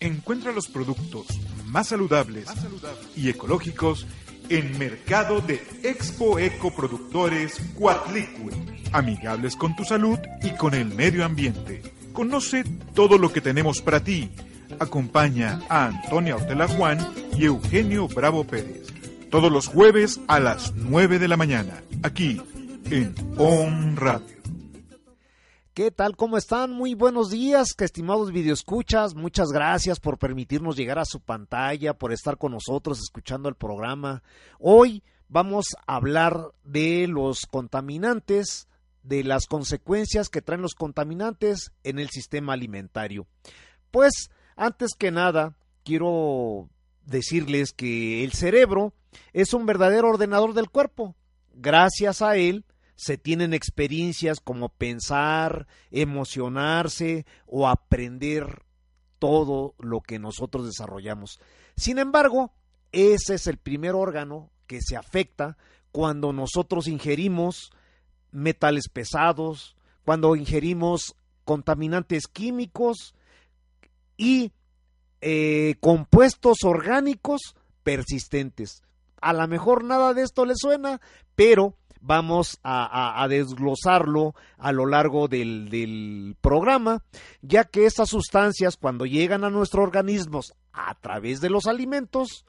Encuentra los productos más saludables, y ecológicos en Mercado de Expo Ecoproductores Cuatlicue. Amigables con tu salud y con el medio ambiente. Conoce todo lo que tenemos para ti. Acompaña a Antonia Ortela Juan y Eugenio Bravo Pérez. Todos los jueves a las 9 de la mañana, aquí en On Radio. ¿Qué tal? ¿Cómo están? Muy buenos días, que estimados videoescuchas. Muchas gracias por permitirnos llegar a su pantalla, por estar con nosotros escuchando el programa. Hoy vamos a hablar de los contaminantes, de las consecuencias que traen los contaminantes en el sistema alimentario. Pues, antes que nada, quiero decirles que el cerebro es un verdadero ordenador del cuerpo. Gracias a él, se tienen experiencias como pensar, emocionarse o aprender todo lo que nosotros desarrollamos. Sin embargo, ese es el primer órgano que se afecta cuando nosotros ingerimos metales pesados, cuando ingerimos contaminantes químicos y eh, compuestos orgánicos persistentes. A lo mejor nada de esto le suena, pero vamos a, desglosarlo a lo largo del, del, programa, ya que estas sustancias cuando llegan a nuestros organismos a través de los alimentos,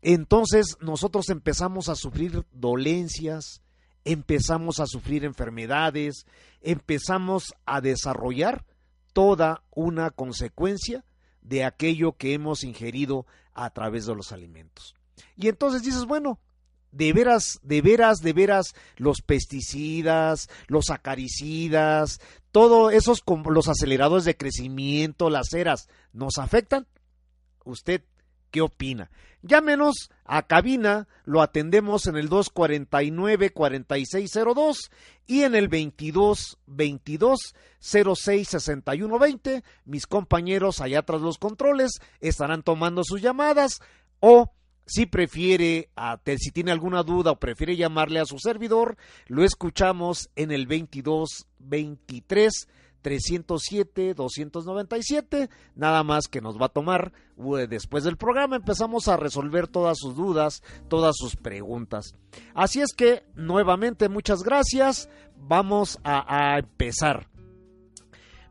entonces nosotros empezamos a sufrir dolencias, empezamos a sufrir enfermedades, empezamos a desarrollar toda una consecuencia de aquello que hemos ingerido a través de los alimentos. Y entonces dices, bueno, de veras, de veras, de veras, los pesticidas, los acaricidas, todo esos los aceleradores de crecimiento, las eras, ¿nos afectan? ¿Usted qué opina? Llámenos a cabina, lo atendemos en el 249-4602 y en el 22-22-06-6120. Mis compañeros allá tras los controles estarán tomando sus llamadas o si prefiere, si tiene alguna duda o prefiere llamarle a su servidor, lo escuchamos en el 22 23 307 297, nada más que nos va a tomar después del programa empezamos a resolver todas sus dudas, todas sus preguntas. Así es que nuevamente muchas gracias, vamos a empezar.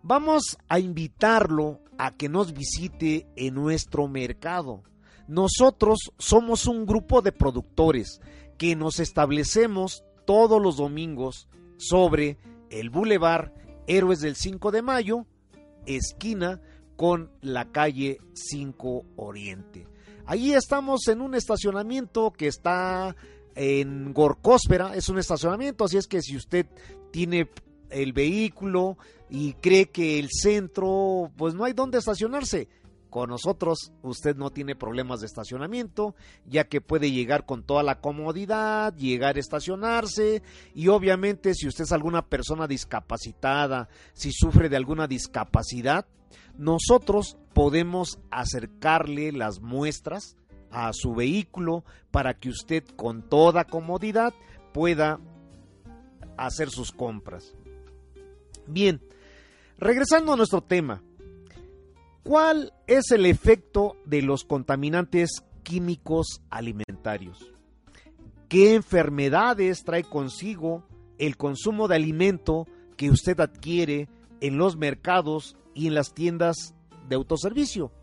Vamos a invitarlo a que nos visite en nuestro mercado. Nosotros somos un grupo de productores que nos establecemos todos los domingos sobre el Boulevard Héroes del 5 de Mayo, esquina con la calle 5 Oriente. Allí estamos en un estacionamiento que está en Gorcósfera, es un estacionamiento, así es que si usted tiene el vehículo y cree que el centro, pues no hay dónde estacionarse, con nosotros usted no tiene problemas de estacionamiento, ya que puede llegar con toda la comodidad, llegar a estacionarse y obviamente si usted es alguna persona discapacitada, si sufre de alguna discapacidad, nosotros podemos acercarle las muestras a su vehículo para que usted con toda comodidad pueda hacer sus compras. Bien, regresando a nuestro tema, ¿Cuál es el efecto de los contaminantes químicos alimentarios? ¿Qué enfermedades trae consigo el consumo de alimento que usted adquiere en los mercados y en las tiendas de autoservicio?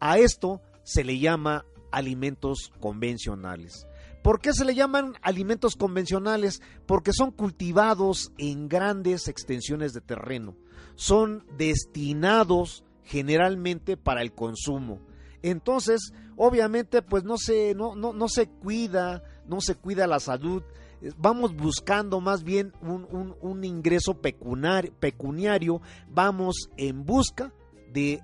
A esto se le llama alimentos convencionales. ¿Por qué se le llaman alimentos convencionales? Porque son cultivados en grandes extensiones de terreno. Son destinados generalmente para el consumo. Entonces, obviamente, pues no se, no, no, no se cuida, no se cuida la salud. Vamos buscando más bien un, un, ingreso pecuniario, vamos en busca de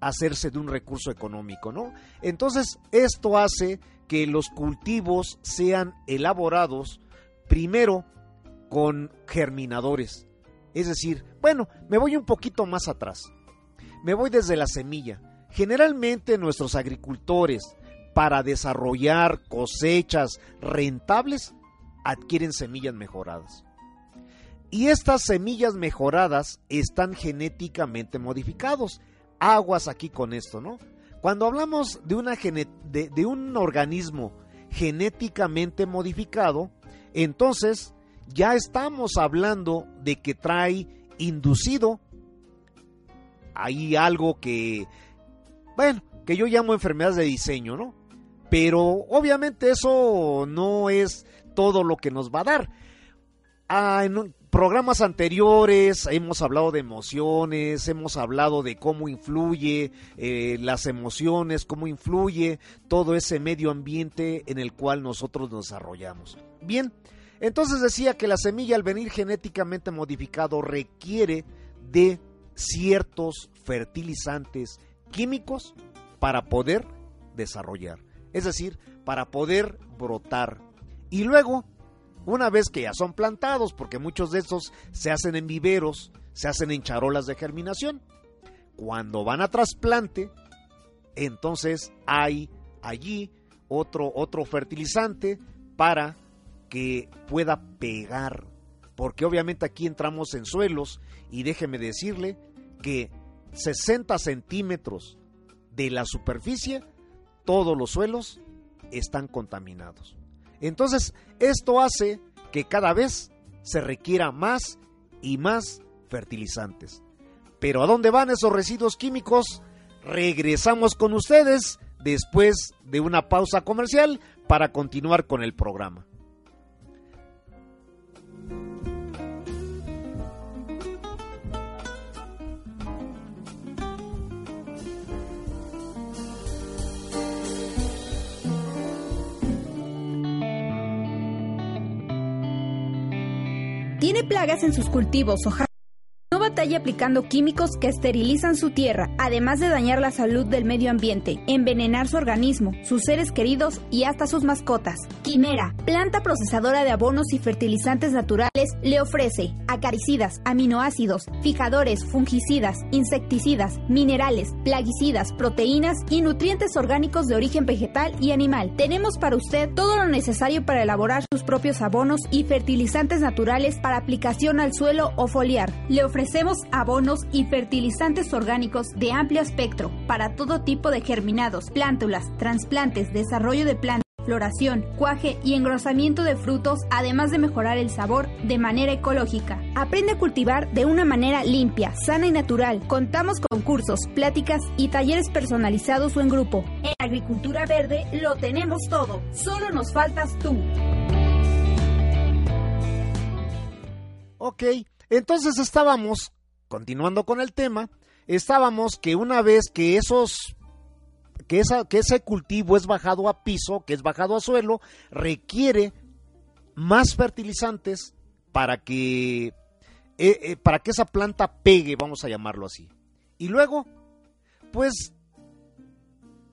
hacerse de un recurso económico, ¿no? Entonces, esto hace que los cultivos sean elaborados primero con germinadores. Es decir, bueno, me voy un poquito más atrás. Me voy desde la semilla. Generalmente nuestros agricultores, para desarrollar cosechas rentables, adquieren semillas mejoradas. Y estas semillas mejoradas están genéticamente modificados. aguas aquí con esto, ¿no? Cuando hablamos de, una de, de un organismo genéticamente modificado, entonces ya estamos hablando de que trae inducido ahí algo que, bueno, que yo llamo enfermedades de diseño, ¿no? Pero obviamente eso no es todo lo que nos va a dar. Ah, en programas anteriores hemos hablado de emociones, hemos hablado de cómo influye eh, las emociones, cómo influye todo ese medio ambiente en el cual nosotros nos desarrollamos. Bien, entonces decía que la semilla al venir genéticamente modificado requiere de ciertos fertilizantes químicos para poder desarrollar, es decir, para poder brotar. Y luego una vez que ya son plantados, porque muchos de estos se hacen en viveros, se hacen en charolas de germinación. Cuando van a trasplante, entonces hay allí otro, otro fertilizante para que pueda pegar. Porque obviamente aquí entramos en suelos y déjeme decirle que 60 centímetros de la superficie, todos los suelos están contaminados. Entonces, esto hace que cada vez se requiera más y más fertilizantes. Pero ¿a dónde van esos residuos químicos? Regresamos con ustedes después de una pausa comercial para continuar con el programa. Tiene plagas en sus cultivos batalla aplicando químicos que esterilizan su tierra, además de dañar la salud del medio ambiente, envenenar su organismo, sus seres queridos y hasta sus mascotas. Quimera, planta procesadora de abonos y fertilizantes naturales, le ofrece acaricidas, aminoácidos, fijadores, fungicidas, insecticidas, minerales, plaguicidas, proteínas y nutrientes orgánicos de origen vegetal y animal. Tenemos para usted todo lo necesario para elaborar sus propios abonos y fertilizantes naturales para aplicación al suelo o foliar. Le ofrecemos abonos y fertilizantes orgánicos de amplio espectro para todo tipo de germinados, plántulas, trasplantes, desarrollo de plantas floración, cuaje y engrosamiento de frutos, además de mejorar el sabor de manera ecológica. Aprende a cultivar de una manera limpia, sana y natural. Contamos con cursos, pláticas y talleres personalizados o en grupo. En Agricultura Verde lo tenemos todo. Solo nos faltas tú. Ok, entonces estábamos, continuando con el tema, estábamos que una vez que esos que, esa, que ese cultivo es bajado a piso, que es bajado a suelo, requiere más fertilizantes para que eh, eh, para que esa planta pegue, vamos a llamarlo así. Y luego, pues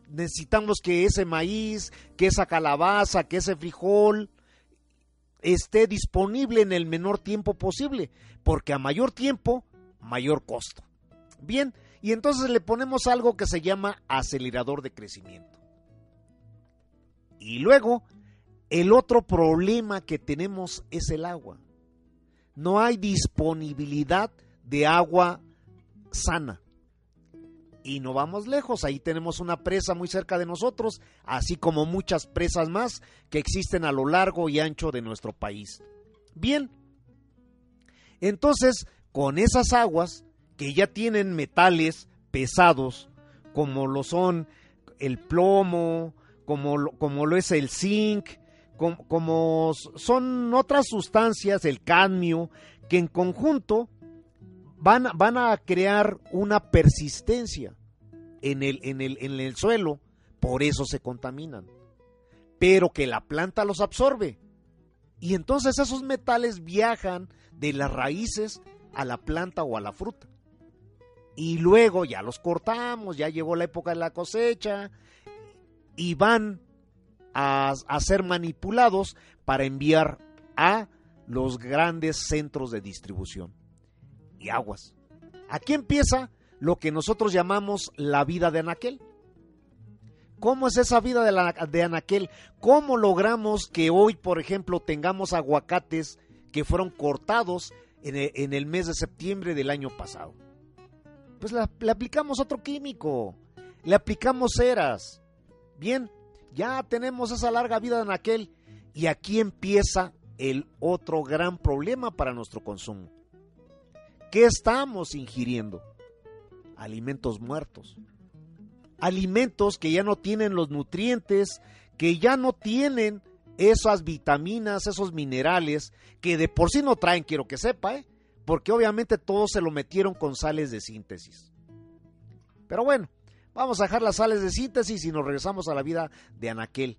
necesitamos que ese maíz, que esa calabaza, que ese frijol, esté disponible en el menor tiempo posible, porque a mayor tiempo, mayor costo. Bien, y entonces le ponemos algo que se llama acelerador de crecimiento. Y luego, el otro problema que tenemos es el agua. No hay disponibilidad de agua sana. Y no vamos lejos, ahí tenemos una presa muy cerca de nosotros, así como muchas presas más que existen a lo largo y ancho de nuestro país. Bien, entonces con esas aguas que ya tienen metales pesados, como lo son el plomo, como lo, como lo es el zinc, como, como son otras sustancias, el cadmio, que en conjunto van, van a crear una persistencia en el, en, el, en el suelo, por eso se contaminan. Pero que la planta los absorbe. Y entonces esos metales viajan de las raíces a la planta o a la fruta. Y luego ya los cortamos, ya llegó la época de la cosecha y van a, a ser manipulados para enviar a los grandes centros de distribución y aguas. Aquí empieza lo que nosotros llamamos la vida de Anaquel. ¿Cómo es esa vida de, la, de Anaquel? ¿Cómo logramos que hoy, por ejemplo, tengamos aguacates que fueron cortados en el, mes de septiembre del año pasado? pues le aplicamos otro químico, le aplicamos ceras. Bien, ya tenemos esa larga vida en aquel y aquí empieza el otro gran problema para nuestro consumo. ¿Qué estamos ingiriendo? Alimentos muertos. Alimentos que ya no tienen los nutrientes, que ya no tienen esas vitaminas, esos minerales, que de por sí no traen, quiero que sepa, ¿eh? porque obviamente todos se lo metieron con sales de síntesis. Pero bueno, vamos a dejar las sales de síntesis y nos regresamos a la vida de Anaquel.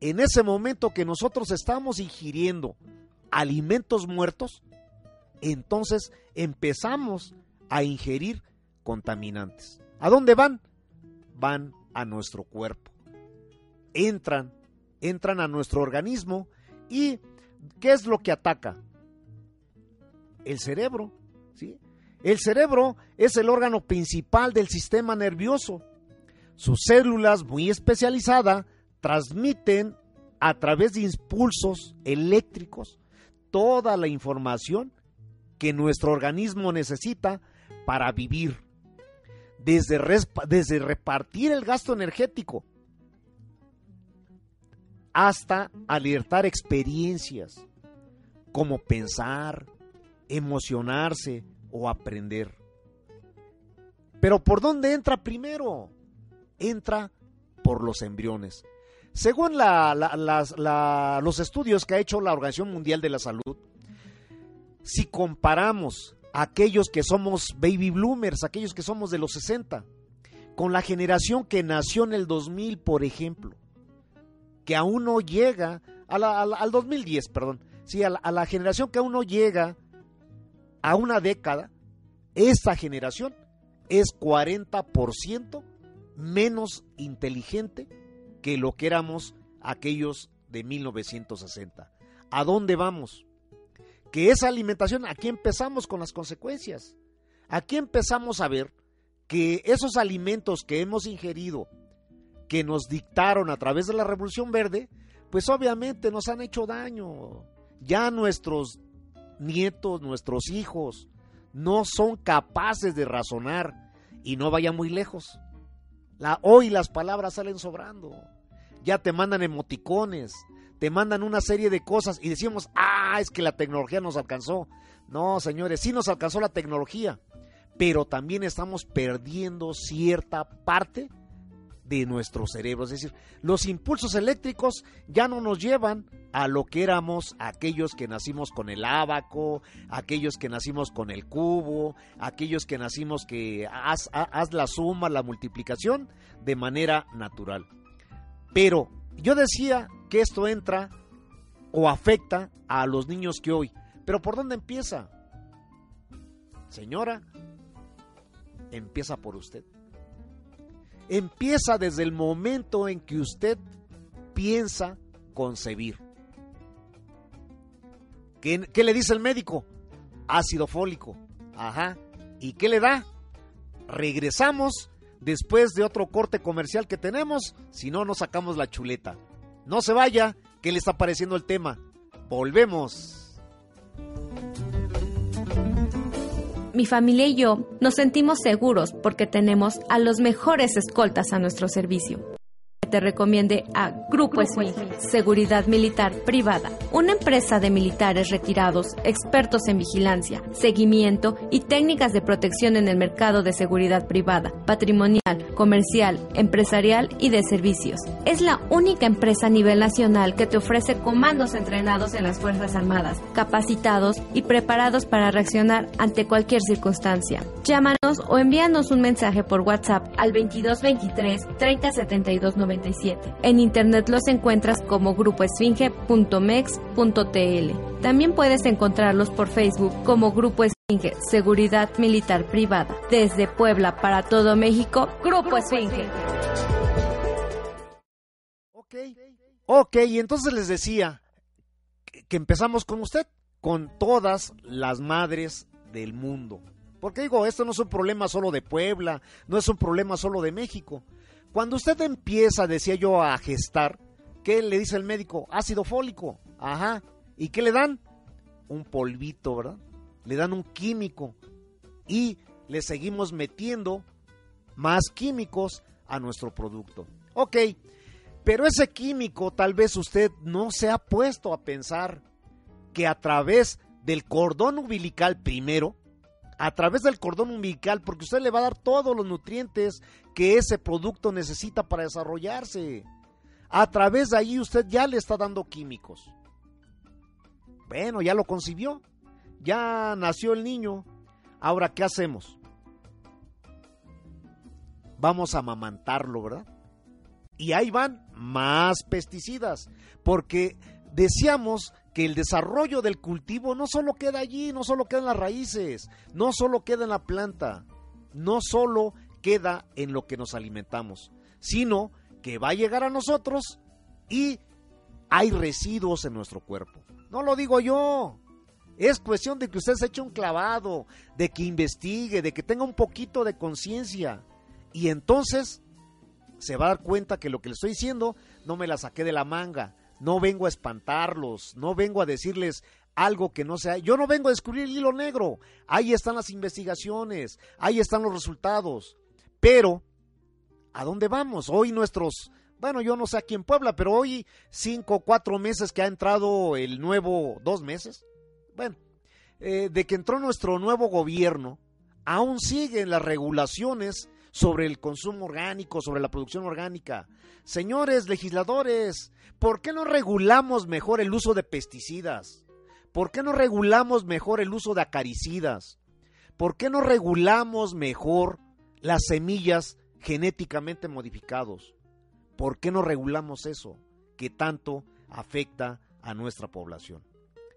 En ese momento que nosotros estamos ingiriendo alimentos muertos, entonces empezamos a ingerir contaminantes. ¿A dónde van? Van a nuestro cuerpo. Entran, entran a nuestro organismo y ¿qué es lo que ataca? El cerebro, ¿sí? El cerebro es el órgano principal del sistema nervioso. Sus células muy especializadas transmiten a través de impulsos eléctricos toda la información que nuestro organismo necesita para vivir. Desde, desde repartir el gasto energético hasta alertar experiencias como pensar, emocionarse o aprender. Pero ¿por dónde entra primero? Entra por los embriones. Según los estudios que ha hecho la Organización Mundial de la Salud, si comparamos aquellos que somos baby bloomers, aquellos que somos de los 60, con la generación que nació en el 2000, por ejemplo, que aún no llega, al 2010, perdón, sí, a la, generación que aún no llega a una década, esta generación es 40% menos inteligente que lo que éramos aquellos de 1960. ¿A dónde vamos? que esa alimentación, aquí empezamos con las consecuencias. Aquí empezamos a ver que esos alimentos que hemos ingerido, que nos dictaron a través de la Revolución Verde, pues obviamente nos han hecho daño. Ya nuestros nietos, nuestros hijos, no son capaces de razonar y no vayan muy lejos. La, hoy las palabras salen sobrando. Ya te mandan emoticones, te mandan una serie de cosas y decimos, ah, es que la tecnología nos alcanzó. No, señores, sí nos alcanzó la tecnología, pero también estamos perdiendo cierta parte de nuestro cerebro. Es decir, los impulsos eléctricos ya no nos llevan a lo que éramos aquellos que nacimos con el abaco, aquellos que nacimos con el cubo, aquellos que nacimos que haz la suma, la multiplicación de manera natural. Pero yo decía que esto entra o afecta a los niños que hoy. Pero ¿por dónde empieza? Señora, empieza por usted. Empieza desde el momento en que usted piensa concebir. ¿Qué, ¿Qué, le dice el médico? Ácido fólico. Ajá. ¿Y qué le da? Regresamos después de otro corte comercial que tenemos, si no nos sacamos la chuleta. No se vaya, ¿qué le está pareciendo el tema? Volvemos. Mi familia y yo nos sentimos seguros porque tenemos a los mejores escoltas a nuestro servicio te recomiende a Grupo Esfinge, Seguridad Militar Privada, una empresa de militares retirados, expertos en vigilancia, seguimiento y técnicas de protección en el mercado de seguridad privada, patrimonial, comercial, empresarial y de servicios. Es la única empresa a nivel nacional que te ofrece comandos entrenados en las Fuerzas Armadas, capacitados y preparados para reaccionar ante cualquier circunstancia. Llámanos o envíanos un mensaje por WhatsApp al 2223 3072 en internet los encuentras como grupoesfinge.mex.tl. También puedes encontrarlos por Facebook como Grupo Esfinge, Seguridad Militar Privada. Desde Puebla para todo México, Grupo Esfinge. Ok, ok, y entonces les decía que empezamos con usted, con todas las madres del mundo. Porque digo, esto no es un problema solo de Puebla, no es un problema solo de México. Cuando usted empieza, decía yo, a gestar, ¿qué le dice el médico? Ácido fólico. Ajá. ¿Y qué le dan? Un polvito, ¿verdad? Le dan un químico. Y le seguimos metiendo más químicos a nuestro producto. Ok, pero ese químico tal vez usted no se ha puesto a pensar que a través del cordón umbilical primero, a través del cordón umbilical, porque usted le va a dar todos los nutrientes que ese producto necesita para desarrollarse. A través de ahí usted ya le está dando químicos. Bueno, ya lo concibió, ya nació el niño. Ahora, ¿qué hacemos? Vamos a amamantarlo, ¿verdad? Y ahí van más pesticidas, porque decíamos que el desarrollo del cultivo no solo queda allí, no solo queda en las raíces, no solo queda en la planta, no solo queda en lo que nos alimentamos, sino que va a llegar a nosotros y hay residuos en nuestro cuerpo. No lo digo yo. Es cuestión de que usted se eche un clavado, de que investigue, de que tenga un poquito de conciencia. Y entonces se va a dar cuenta que lo que le estoy diciendo no me la saqué de la manga. No vengo a espantarlos, no vengo a decirles algo que no sea. Yo no vengo a descubrir el hilo negro. Ahí están las investigaciones, ahí están los resultados. Pero, ¿a dónde vamos? Hoy nuestros, bueno, yo no sé aquí en Puebla, pero hoy cinco, o cuatro meses que ha entrado el nuevo, dos meses, bueno, eh, de que entró nuestro nuevo gobierno, aún siguen las regulaciones sobre el consumo orgánico, sobre la producción orgánica. Señores legisladores, ¿por qué no regulamos mejor el uso de pesticidas? ¿Por qué no regulamos mejor el uso de acaricidas? ¿Por qué no regulamos mejor las semillas genéticamente modificados? ¿Por qué no regulamos eso que tanto afecta a nuestra población?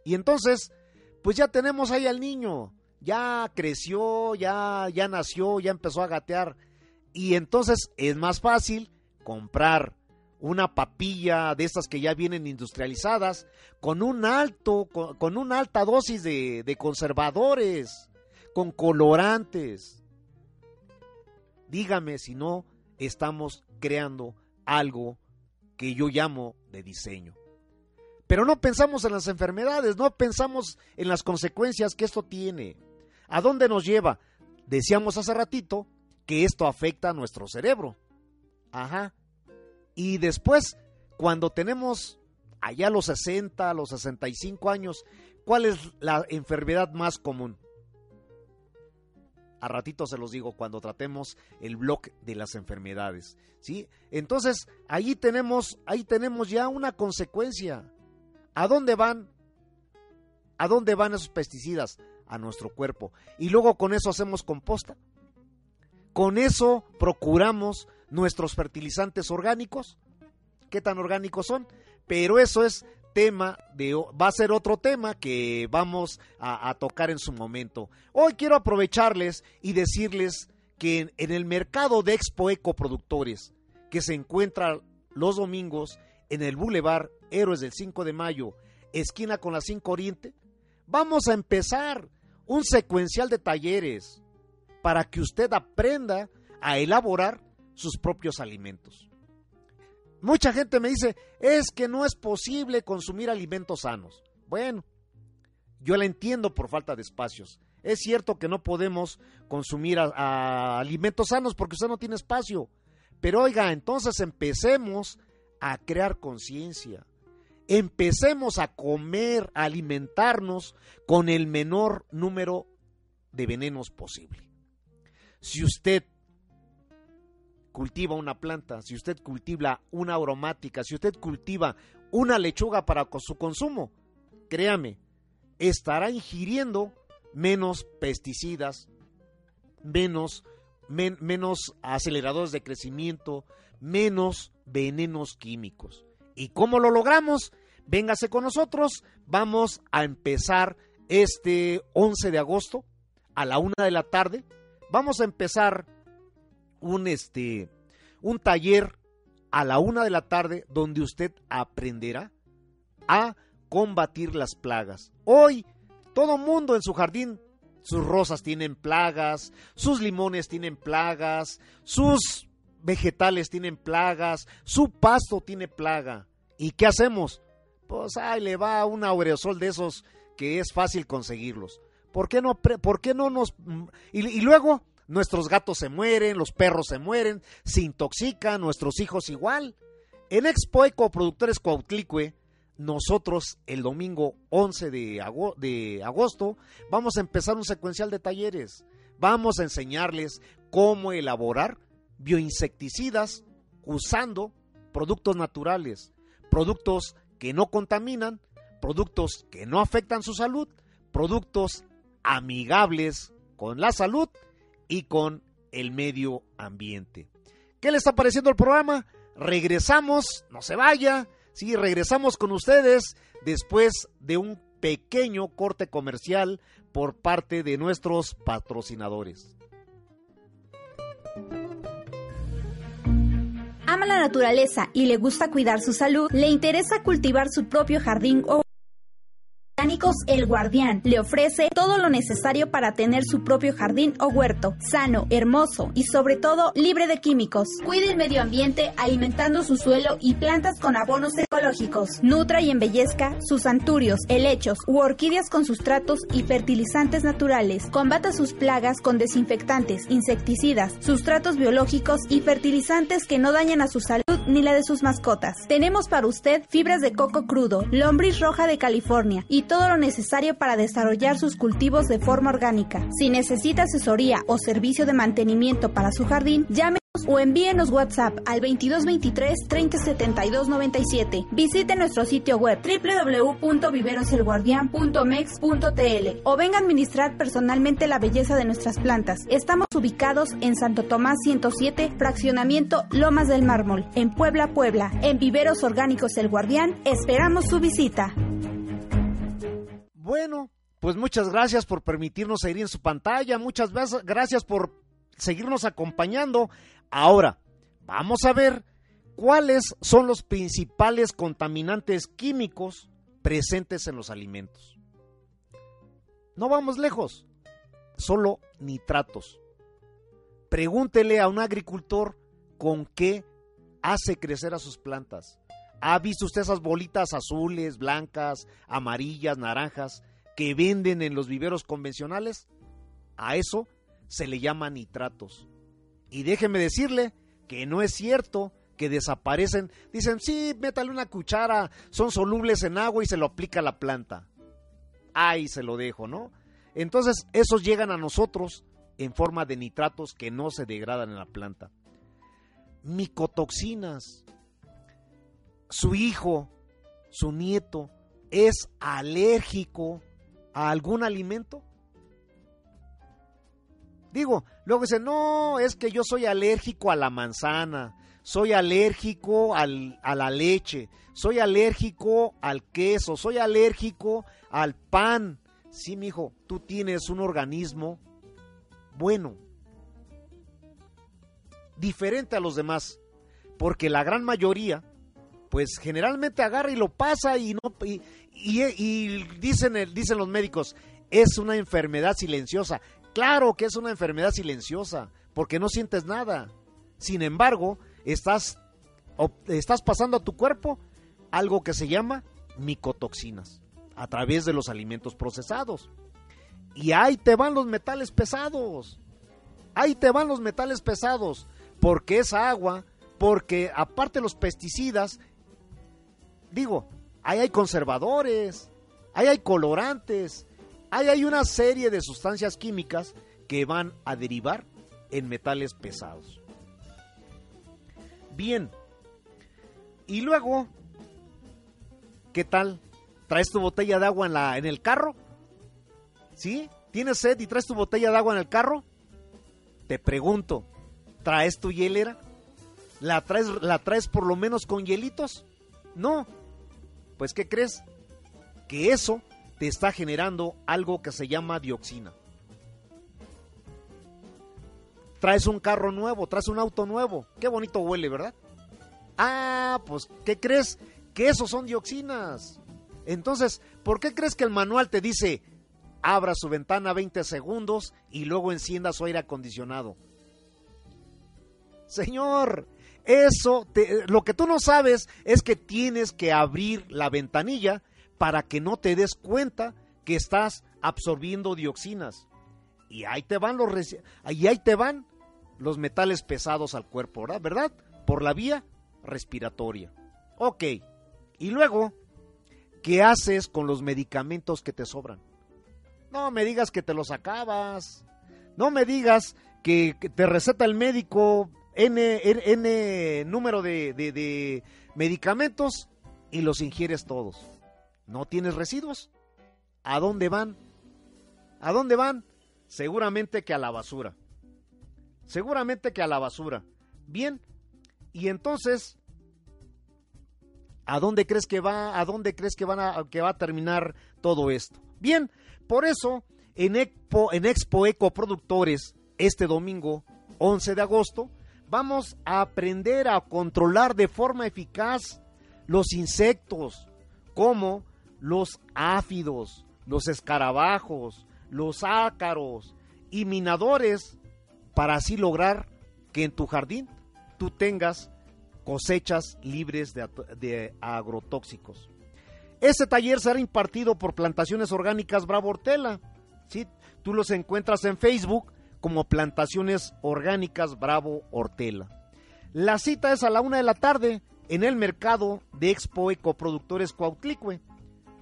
Y entonces, pues ya tenemos ahí al niño, ya creció, ya, ya nació, ya empezó a gatear. Y entonces es más fácil comprar una papilla de estas que ya vienen industrializadas con un alto, con, una alta dosis de, de conservadores, con colorantes. Dígame si no estamos creando algo que yo llamo de diseño. Pero no pensamos en las enfermedades, no pensamos en las consecuencias que esto tiene. ¿A dónde nos lleva? Decíamos hace ratito que esto afecta a nuestro cerebro. Ajá. Y después, cuando tenemos allá los 60, los 65 años, ¿cuál es la enfermedad más común? A ratito se los digo cuando tratemos el blog de las enfermedades, ¿sí? Entonces, ahí tenemos ahí tenemos ya una consecuencia. ¿A dónde van? ¿A dónde van esos pesticidas? A nuestro cuerpo. Y luego con eso hacemos composta. Con eso procuramos nuestros fertilizantes orgánicos. ¿Qué tan orgánicos son? Pero eso es tema de va a ser otro tema que vamos a, tocar en su momento. Hoy quiero aprovecharles y decirles que en, el mercado de Expo Eco Productores, que se encuentra los domingos en el Boulevard Héroes del 5 de Mayo, esquina con la 5 Oriente, vamos a empezar un secuencial de talleres para que usted aprenda a elaborar sus propios alimentos. Mucha gente me dice, es que no es posible consumir alimentos sanos. Bueno, yo la entiendo por falta de espacios. Es cierto que no podemos consumir alimentos sanos porque usted no tiene espacio. Pero oiga, entonces empecemos a crear conciencia. Empecemos a comer, a alimentarnos con el menor número de venenos posible. Si usted cultiva una planta, si usted cultiva una aromática, si usted cultiva una lechuga para su consumo, créame, estará ingiriendo menos pesticidas, menos, menos aceleradores de crecimiento, menos venenos químicos. ¿Y cómo lo logramos? Véngase con nosotros, vamos a empezar este 11 de agosto a la una de la tarde Vamos a empezar un, este, un taller a la una de la tarde donde usted aprenderá a combatir las plagas. Hoy todo mundo en su jardín, sus rosas tienen plagas, sus limones tienen plagas, sus vegetales tienen plagas, su pasto tiene plaga. ¿Y qué hacemos? Pues ahí le va un aureosol de esos que es fácil conseguirlos. ¿Por qué no, por qué no nos... Y, luego nuestros gatos se mueren, los perros se mueren, se intoxican, nuestros hijos igual. En Expo Eco Productores Cuautlicue, nosotros el domingo 11 de, de agosto vamos a empezar un secuencial de talleres. Vamos a enseñarles cómo elaborar bioinsecticidas usando productos naturales, productos que no contaminan, productos que no afectan su salud, productos amigables con la salud y con el medio ambiente. ¿Qué le está pareciendo el programa? Regresamos, no se vaya, sí, regresamos con ustedes después de un pequeño corte comercial por parte de nuestros patrocinadores. La naturaleza y le gusta cuidar su salud, le interesa cultivar su propio jardín o el Guardián le ofrece todo lo necesario para tener su propio jardín o huerto, sano, hermoso y sobre todo libre de químicos. Cuide el medio ambiente alimentando su suelo y plantas con abonos ecológicos. Nutra y embellezca sus anturios, helechos u orquídeas con sustratos y fertilizantes naturales. Combata sus plagas con desinfectantes, insecticidas, sustratos biológicos y fertilizantes que no dañan a su salud ni la de sus mascotas. Tenemos para usted fibras de coco crudo, lombriz roja de California y todo lo necesario para desarrollar sus cultivos de forma orgánica. Si necesita asesoría o servicio de mantenimiento para su jardín, llame o envíenos WhatsApp al 2223 3072 97. Visite nuestro sitio web www.viveroselguardian.mex.tl o venga a administrar personalmente la belleza de nuestras plantas. Estamos ubicados en Santo Tomás 107, fraccionamiento Lomas del Mármol, en Puebla, Puebla. En Viveros Orgánicos El Guardián, esperamos su visita. Bueno, pues muchas gracias por permitirnos seguir en su pantalla, muchas gracias por seguirnos acompañando. Ahora, vamos a ver cuáles son los principales contaminantes químicos presentes en los alimentos. No vamos lejos, solo nitratos. Pregúntele a un agricultor con qué hace crecer a sus plantas. ¿Ha visto usted esas bolitas azules, blancas, amarillas, naranjas que venden en los viveros convencionales? A eso se le llama nitratos. Y déjeme decirle que no es cierto que desaparecen. Dicen, sí, métale una cuchara, son solubles en agua y se lo aplica a la planta. Ahí se lo dejo, ¿no? Entonces, esos llegan a nosotros en forma de nitratos que no se degradan en la planta. Micotoxinas, su hijo, su nieto, es alérgico a algún alimento? Digo, luego dice, no, es que yo soy alérgico a la manzana, soy alérgico al, a la leche, soy alérgico al queso, soy alérgico al pan. Sí, mi hijo, tú tienes un organismo bueno, diferente a los demás, porque la gran mayoría pues generalmente agarra y lo pasa y no y, y, dicen dicen los médicos es una enfermedad silenciosa. Claro que es una enfermedad silenciosa porque no sientes nada. Sin embargo, estás estás pasando a tu cuerpo algo que se llama micotoxinas a través de los alimentos procesados. Y ahí te van los metales pesados. Ahí te van los metales pesados porque esa agua, porque aparte los pesticidas digo, ahí hay conservadores, ahí hay colorantes, ahí hay una serie de sustancias químicas que van a derivar en metales pesados. Bien, y luego, ¿qué tal? ¿Traes tu botella de agua en, la, en el carro? ¿Sí? ¿Tienes sed y traes tu botella de agua en el carro? Te pregunto, ¿traes tu hielera? ¿La traes, ¿La traes por lo menos con hielitos? No, pues ¿qué crees? Que eso te está generando algo que se llama dioxina. Traes un carro nuevo, traes un auto nuevo. Qué bonito huele, ¿verdad? Ah, pues ¿qué crees? Que esos son dioxinas. Entonces, ¿por qué crees que el manual te dice abra su ventana 20 segundos y luego encienda su aire acondicionado? Señor, eso, lo que tú no sabes es que tienes que abrir la ventanilla para que no te des cuenta que estás absorbiendo dioxinas. Y ahí te van los y ahí te van los metales pesados al cuerpo, ¿verdad? Por la vía respiratoria. Ok. Y luego, ¿qué haces con los medicamentos que te sobran? No me digas que te los acabas. No me digas que, te receta el médico N, N, número de, de medicamentos y los ingieres todos. ¿No tienes residuos? ¿A dónde van? ¿A dónde van? Seguramente que a la basura. Seguramente que a la basura. Bien, y entonces, ¿a dónde crees que va? ¿A dónde crees que, van a, que va a terminar todo esto? Bien, por eso en Expo, en Expo Eco Productores, este domingo 11 de agosto, vamos a aprender a controlar de forma eficaz los insectos, como los áfidos, los escarabajos, los ácaros y minadores, para así lograr que en tu jardín tú tengas cosechas libres de, agrotóxicos. Este taller será impartido por Plantaciones Orgánicas Bravo Hortela. ¿sí? Tú los encuentras en Facebook como Plantaciones Orgánicas Bravo Hortela. La cita es a la una de la tarde en el mercado de Expo Ecoproductores Cuautlicue.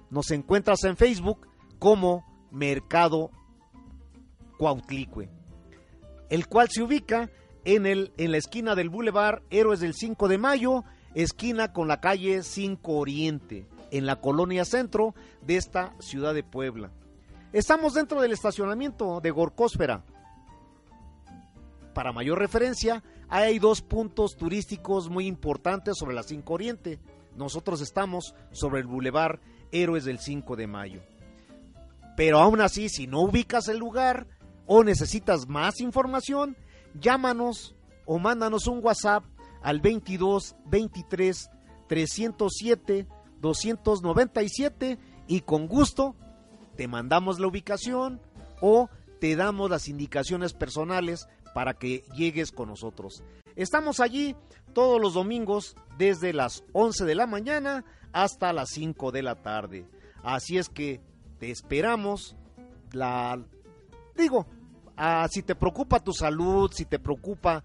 Nos encuentras en Facebook como Mercado Cuautlicue, el cual se ubica en, el, en la esquina del Boulevard Héroes del 5 de Mayo, esquina con la calle 5 Oriente, en la colonia centro de esta ciudad de Puebla. Estamos dentro del estacionamiento de Gorcósfera. Para mayor referencia, hay dos puntos turísticos muy importantes sobre la 5 Oriente. Nosotros estamos sobre el Boulevard Héroes del 5 de Mayo. Pero aún así, si no ubicas el lugar o necesitas más información, llámanos o mándanos un WhatsApp al 22 23 307 297 y con gusto te mandamos la ubicación o te damos las indicaciones personales para que llegues con nosotros. Estamos allí todos los domingos desde las 11 de la mañana hasta las 5 de la tarde. Así es que te esperamos. La digo, Ah, si te preocupa tu salud, si te preocupa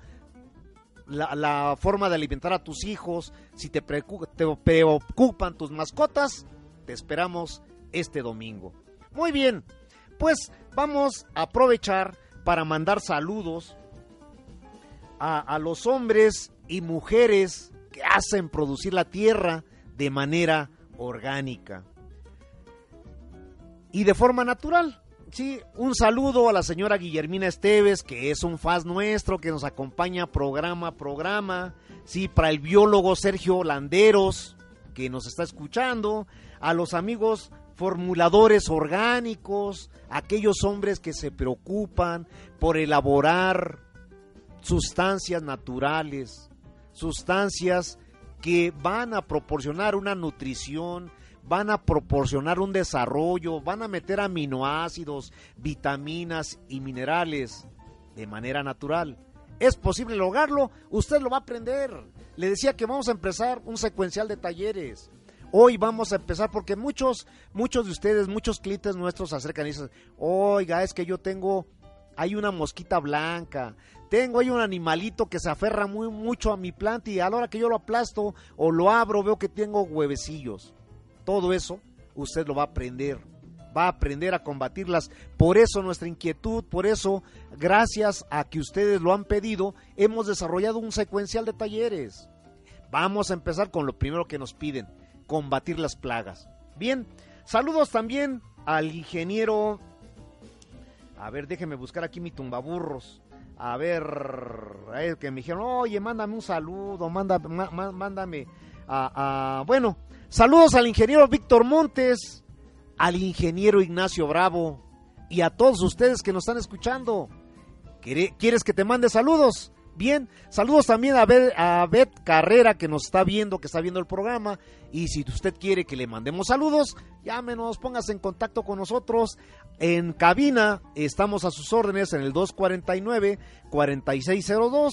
la, forma de alimentar a tus hijos, si te, te preocupan tus mascotas, te esperamos este domingo. Muy bien, pues vamos a aprovechar para mandar saludos a, los hombres y mujeres que hacen producir la tierra de manera orgánica y de forma natural. Sí, un saludo a la señora Guillermina Esteves, que es un fan nuestro, que nos acompaña programa a programa. Sí, para el biólogo Sergio Landeros, que nos está escuchando. A los amigos formuladores orgánicos, aquellos hombres que se preocupan por elaborar sustancias naturales, sustancias que van a proporcionar una nutrición, van a proporcionar un desarrollo, van a meter aminoácidos, vitaminas y minerales de manera natural. ¿Es posible lograrlo? Usted lo va a aprender. Le decía que vamos a empezar un secuencial de talleres. Hoy vamos a empezar porque muchos, muchos de ustedes, muchos clientes nuestros se acercan y dicen, oiga, es que yo tengo, hay una mosquita blanca, tengo ahí un animalito que se aferra muy mucho a mi planta y a la hora que yo lo aplasto o lo abro veo que tengo huevecillos todo eso usted lo va a aprender, va a aprender a combatirlas. Por eso nuestra inquietud, por eso, gracias a que ustedes lo han pedido, hemos desarrollado un secuencial de talleres. Vamos a empezar con lo primero que nos piden, combatir las plagas. Bien, saludos también al ingeniero... A ver, déjeme buscar aquí mi tumbaburros. A ver, que me dijeron, oye, mándame un saludo, mándame, mándame a, a, bueno, Saludos al ingeniero Víctor Montes, al ingeniero Ignacio Bravo y a todos ustedes que nos están escuchando. ¿Quieres que te mande saludos? Bien, saludos también a, Bet, Carrera que nos está viendo, que está viendo el programa. Y si usted quiere que le mandemos saludos, llámenos, póngase en contacto con nosotros. En cabina estamos a sus órdenes en el 249-4602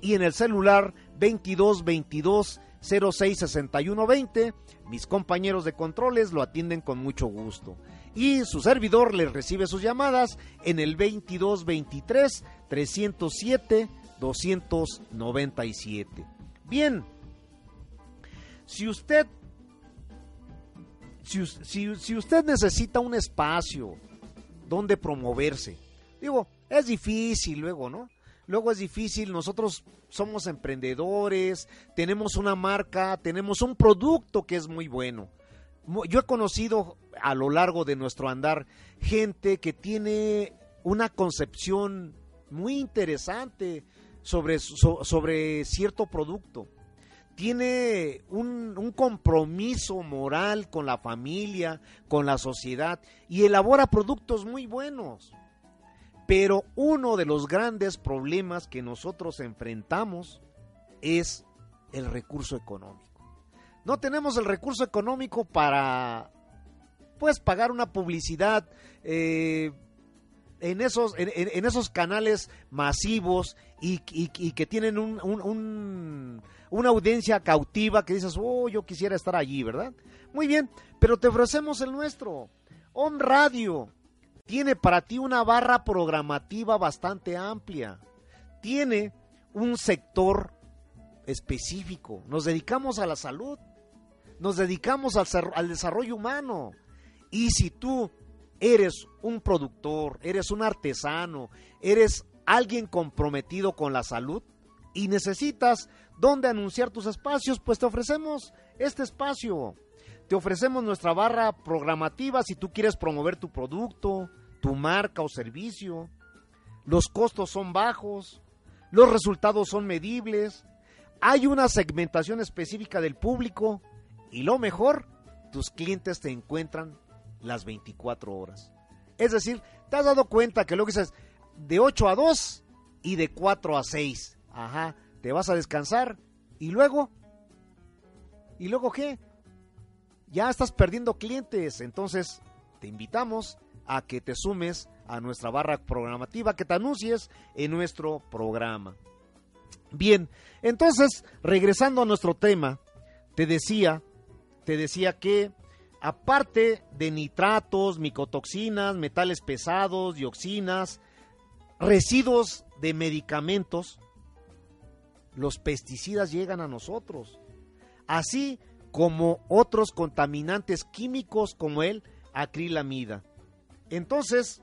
y en el celular 2222 066120. Mis compañeros de controles lo atienden con mucho gusto. Y su servidor les recibe sus llamadas en el 2223 307 297. Bien, si usted si, si, usted necesita un espacio donde promoverse, digo, es difícil luego, ¿no? Luego es difícil, nosotros somos emprendedores, tenemos una marca, tenemos un producto que es muy bueno. Yo he conocido a lo largo de nuestro andar gente que tiene una concepción muy interesante sobre, sobre cierto producto. Tiene un, un, compromiso moral con la familia, con la sociedad y elabora productos muy buenos. Pero uno de los grandes problemas que nosotros enfrentamos es el recurso económico. No tenemos el recurso económico para, pues, pagar una publicidad eh, en, esos, en, esos canales masivos y, que tienen un, una audiencia cautiva que dices, oh, yo quisiera estar allí, ¿verdad? Muy bien, pero te ofrecemos el nuestro. On Radio, tiene para ti una barra programativa bastante amplia. Tiene un sector específico. Nos dedicamos a la salud. Nos dedicamos al, desarrollo humano. Y si tú eres un productor, eres un artesano, eres alguien comprometido con la salud y necesitas dónde anunciar tus espacios, pues te ofrecemos este espacio. Te ofrecemos nuestra barra programativa si tú quieres promover tu producto, tu marca o servicio. Los costos son bajos, los resultados son medibles, hay una segmentación específica del público y lo mejor, tus clientes te encuentran las 24 horas. Es decir, te has dado cuenta que luego dices de 8 a 2 y de 4 a 6. Ajá, te vas a descansar y luego ¿Y luego qué? ya estás perdiendo clientes. Entonces, te invitamos a que te sumes a nuestra barra programativa, que te anuncies en nuestro programa. Bien, entonces, regresando a nuestro tema, te decía, te decía que aparte de nitratos, micotoxinas, metales pesados, dioxinas, residuos de medicamentos, los pesticidas llegan a nosotros. Así como otros contaminantes químicos como el acrilamida. Entonces,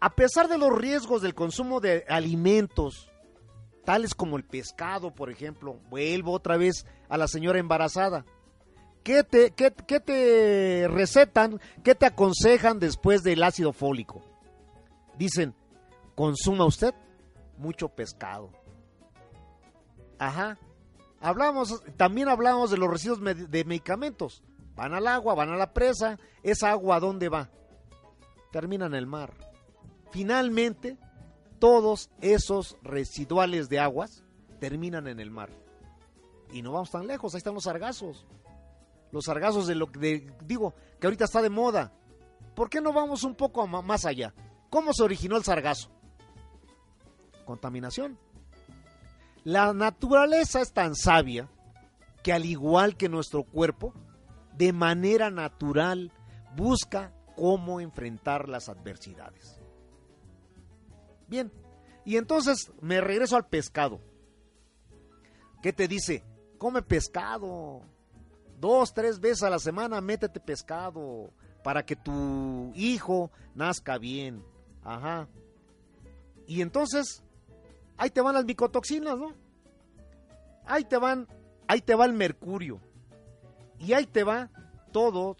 a pesar de los riesgos del consumo de alimentos, tales como el pescado, por ejemplo, vuelvo otra vez a la señora embarazada. ¿Qué te, qué, qué te recetan, qué te aconsejan después del ácido fólico? Dicen, consuma usted mucho pescado. Ajá, Hablamos, también hablamos de los residuos de medicamentos. Van al agua, van a la presa. ¿Esa agua a dónde va? Termina en el mar. Finalmente, todos esos residuales de aguas terminan en el mar. Y no vamos tan lejos, ahí están los sargazos. Los sargazos de lo que digo, que ahorita está de moda. ¿Por qué no vamos un poco más allá? ¿Cómo se originó el sargazo? Contaminación. La naturaleza es tan sabia que al igual que nuestro cuerpo, de manera natural busca cómo enfrentar las adversidades. Bien, y entonces me regreso al pescado. ¿Qué te dice? Come pescado. Dos, tres veces a la semana métete pescado para que tu hijo nazca bien. Ajá. Y entonces ahí te van las micotoxinas, ¿no? Ahí te van, ahí te va el mercurio. Y ahí te va todo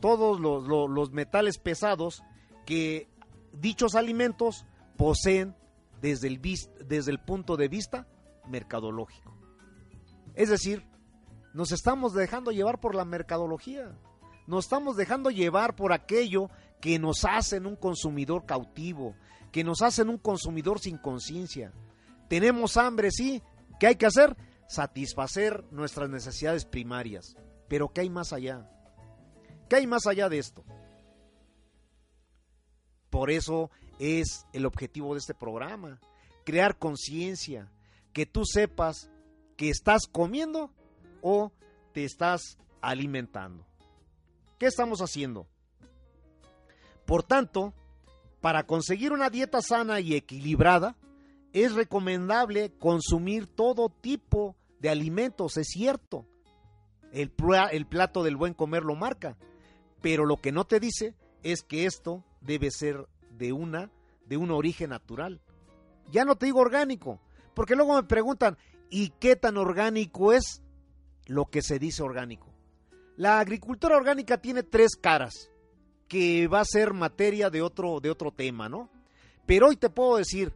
todos los, metales pesados que dichos alimentos poseen desde el, desde el punto de vista mercadológico. Es decir, nos estamos dejando llevar por la mercadología. Nos estamos dejando llevar por aquello que nos hacen un consumidor cautivo, que nos hacen un consumidor sin conciencia, tenemos hambre, sí. ¿Qué hay que hacer? Satisfacer nuestras necesidades primarias. Pero ¿qué hay más allá? ¿Qué hay más allá de esto? Por eso es el objetivo de este programa, crear conciencia, que tú sepas que estás comiendo o te estás alimentando. ¿Qué estamos haciendo? Por tanto, para conseguir una dieta sana y equilibrada, es recomendable consumir todo tipo de alimentos, es cierto. El, plato del buen comer lo marca, pero lo que no te dice es que esto debe ser de una de un origen natural. Ya no te digo orgánico, porque luego me preguntan, ¿y qué tan orgánico es lo que se dice orgánico? La agricultura orgánica tiene tres caras, que va a ser materia de otro, de otro tema, ¿no? Pero hoy te puedo decir,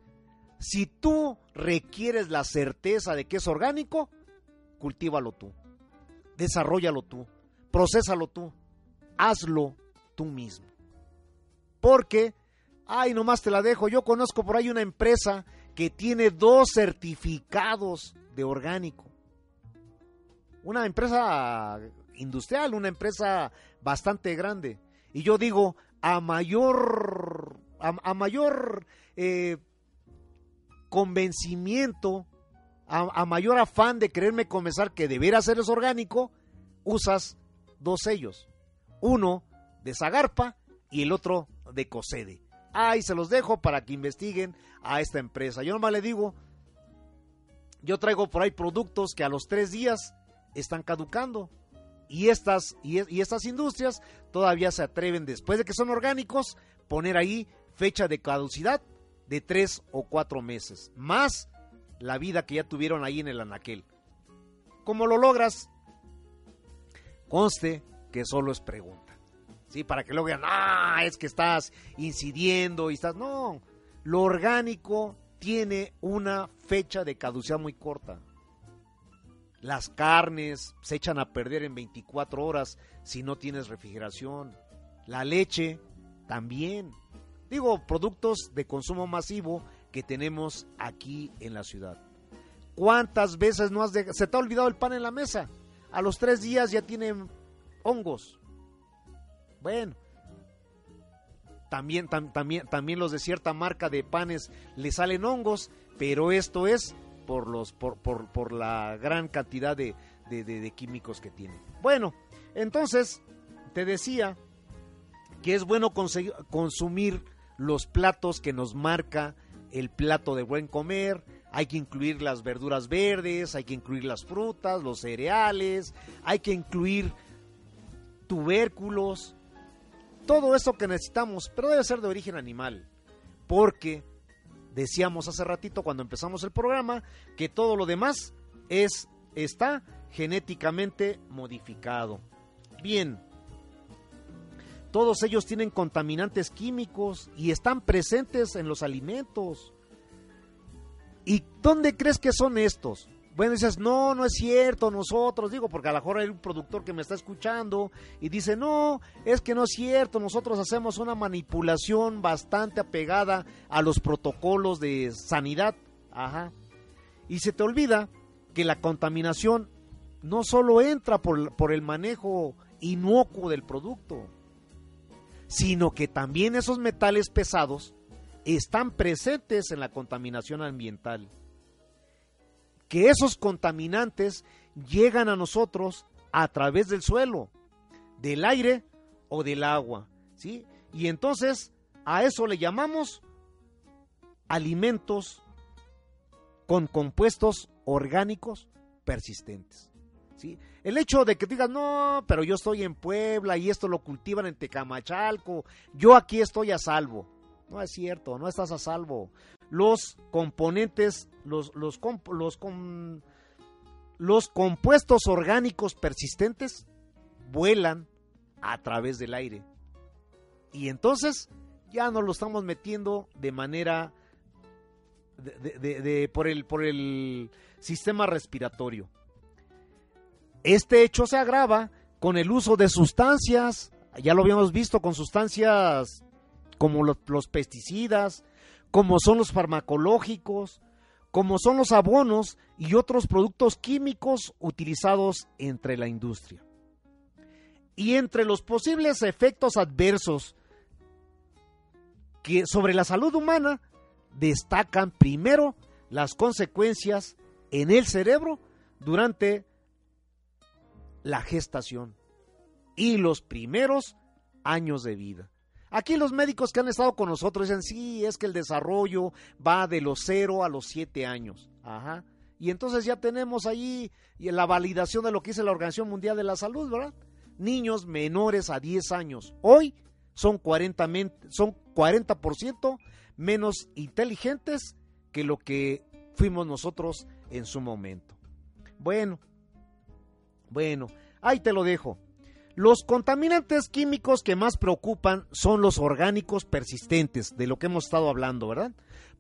si tú requieres la certeza de que es orgánico, cultívalo tú, desarrollalo tú, procésalo tú, hazlo tú mismo. Porque, ay, nomás te la dejo, yo conozco por ahí una empresa que tiene dos certificados de orgánico. Una empresa industrial, una empresa bastante grande. Y yo digo, a mayor, a, mayor eh, convencimiento, a, mayor afán de quererme comenzar que deber ser orgánico, usas dos sellos. Uno de Zagarpa y el otro de Cosede. Ahí se los dejo para que investiguen a esta empresa. Yo nomás le digo, yo traigo por ahí productos que a los tres días están caducando. Y estas, y, estas industrias todavía se atreven, después de que son orgánicos, poner ahí fecha de caducidad de tres o cuatro meses, más la vida que ya tuvieron ahí en el anaquel. ¿Cómo lo logras? Conste que solo es pregunta. ¿Sí? Para que luego digan, ah, es que estás incidiendo y estás. No, lo orgánico tiene una fecha de caducidad muy corta. Las carnes se echan a perder en 24 horas si no tienes refrigeración. La leche también. Digo, productos de consumo masivo que tenemos aquí en la ciudad. ¿Cuántas veces no has se te ha olvidado el pan en la mesa? A los tres días ya tienen hongos. Bueno, también, también, también los de cierta marca de panes le salen hongos, pero esto es por, los, por, por, la gran cantidad de, de, químicos que tiene. Bueno, entonces te decía que es bueno consumir los platos que nos marca el plato de buen comer, hay que incluir las verduras verdes, hay que incluir las frutas, los cereales, hay que incluir tubérculos, todo eso que necesitamos, pero debe ser de origen animal, porque decíamos hace ratito cuando empezamos el programa que todo lo demás es está genéticamente modificado. Bien, todos ellos tienen contaminantes químicos y están presentes en los alimentos. ¿Y dónde crees que son estos? Bueno, dices, no, no es cierto, nosotros, digo, porque a lo mejor hay un productor que me está escuchando y dice, no, es que no es cierto, nosotros hacemos una manipulación bastante apegada a los protocolos de sanidad. Ajá. Y se te olvida que la contaminación no solo entra por, por el manejo inocuo del producto, sino que también esos metales pesados están presentes en la contaminación ambiental que esos contaminantes llegan a nosotros a través del suelo, del aire o del agua, ¿sí? Y entonces a eso le llamamos alimentos con compuestos orgánicos persistentes. ¿sí? El hecho de que digas, no, pero yo estoy en Puebla y esto lo cultivan en Tecamachalco, yo aquí estoy a salvo. No es cierto, no estás a salvo los componentes, los, los, los, los compuestos orgánicos persistentes vuelan a través del aire. Y entonces ya nos lo estamos metiendo de manera de, por, el, por el sistema respiratorio. Este hecho se agrava con el uso de sustancias, ya lo habíamos visto con sustancias como los pesticidas, como son los farmacológicos, como son los abonos y otros productos químicos utilizados entre la industria. Y entre los posibles efectos adversos que sobre la salud humana destacan primero las consecuencias en el cerebro durante la gestación y los primeros años de vida. Aquí los médicos que han estado con nosotros dicen, sí, es que el desarrollo va de los 0 a los 7 años. Ajá. Y entonces ya tenemos ahí la validación de lo que dice la Organización Mundial de la Salud, ¿verdad? Niños menores a 10 años. Hoy son 40%, son 40 menos inteligentes que lo que fuimos nosotros en su momento. Bueno, bueno, ahí te lo dejo. Los contaminantes químicos que más preocupan son los orgánicos persistentes, de lo que hemos estado hablando, ¿verdad?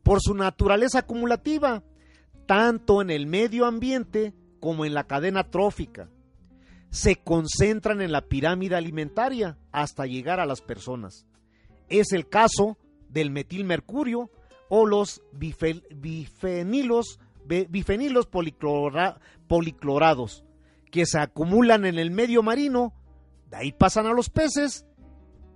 Por su naturaleza acumulativa, tanto en el medio ambiente como en la cadena trófica. Se concentran en la pirámide alimentaria hasta llegar a las personas. Es el caso del metilmercurio o los bifenilos, policlorados, que se acumulan en el medio marino de ahí pasan a los peces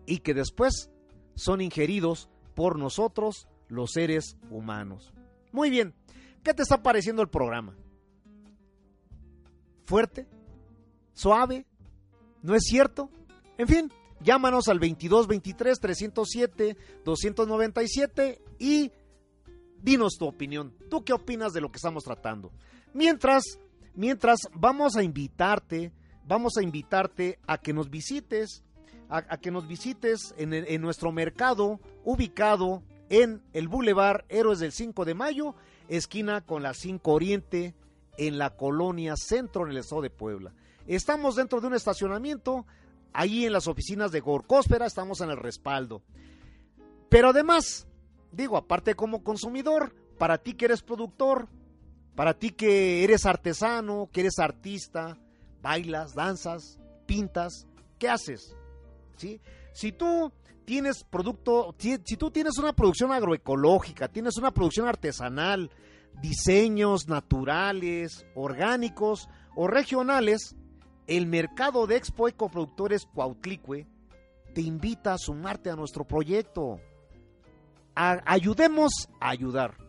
y que después son ingeridos por nosotros, los seres humanos. Muy bien, ¿qué te está pareciendo el programa? ¿Fuerte? ¿Suave? ¿No es cierto? En fin, llámanos al 2223 307 297 y dinos tu opinión. ¿Tú qué opinas de lo que estamos tratando? Mientras, mientras vamos a invitarte vamos a invitarte a que nos visites, a, que nos visites en, nuestro mercado ubicado en el Boulevard Héroes del 5 de Mayo, esquina con la 5 Oriente, en la colonia Centro, en el estado de Puebla. Estamos dentro de un estacionamiento, ahí en las oficinas de Gorcóspera, estamos en el respaldo. Pero además, digo, aparte como consumidor, para ti que eres productor, para ti que eres artesano, que eres artista, bailas, danzas, pintas, ¿qué haces? ¿Sí? Si tú tienes producto, si, tú tienes una producción agroecológica, tienes una producción artesanal, diseños naturales, orgánicos o regionales, el mercado de Expo Ecoproductores Cuautlicue te invita a sumarte a nuestro proyecto. ayudemos a ayudar.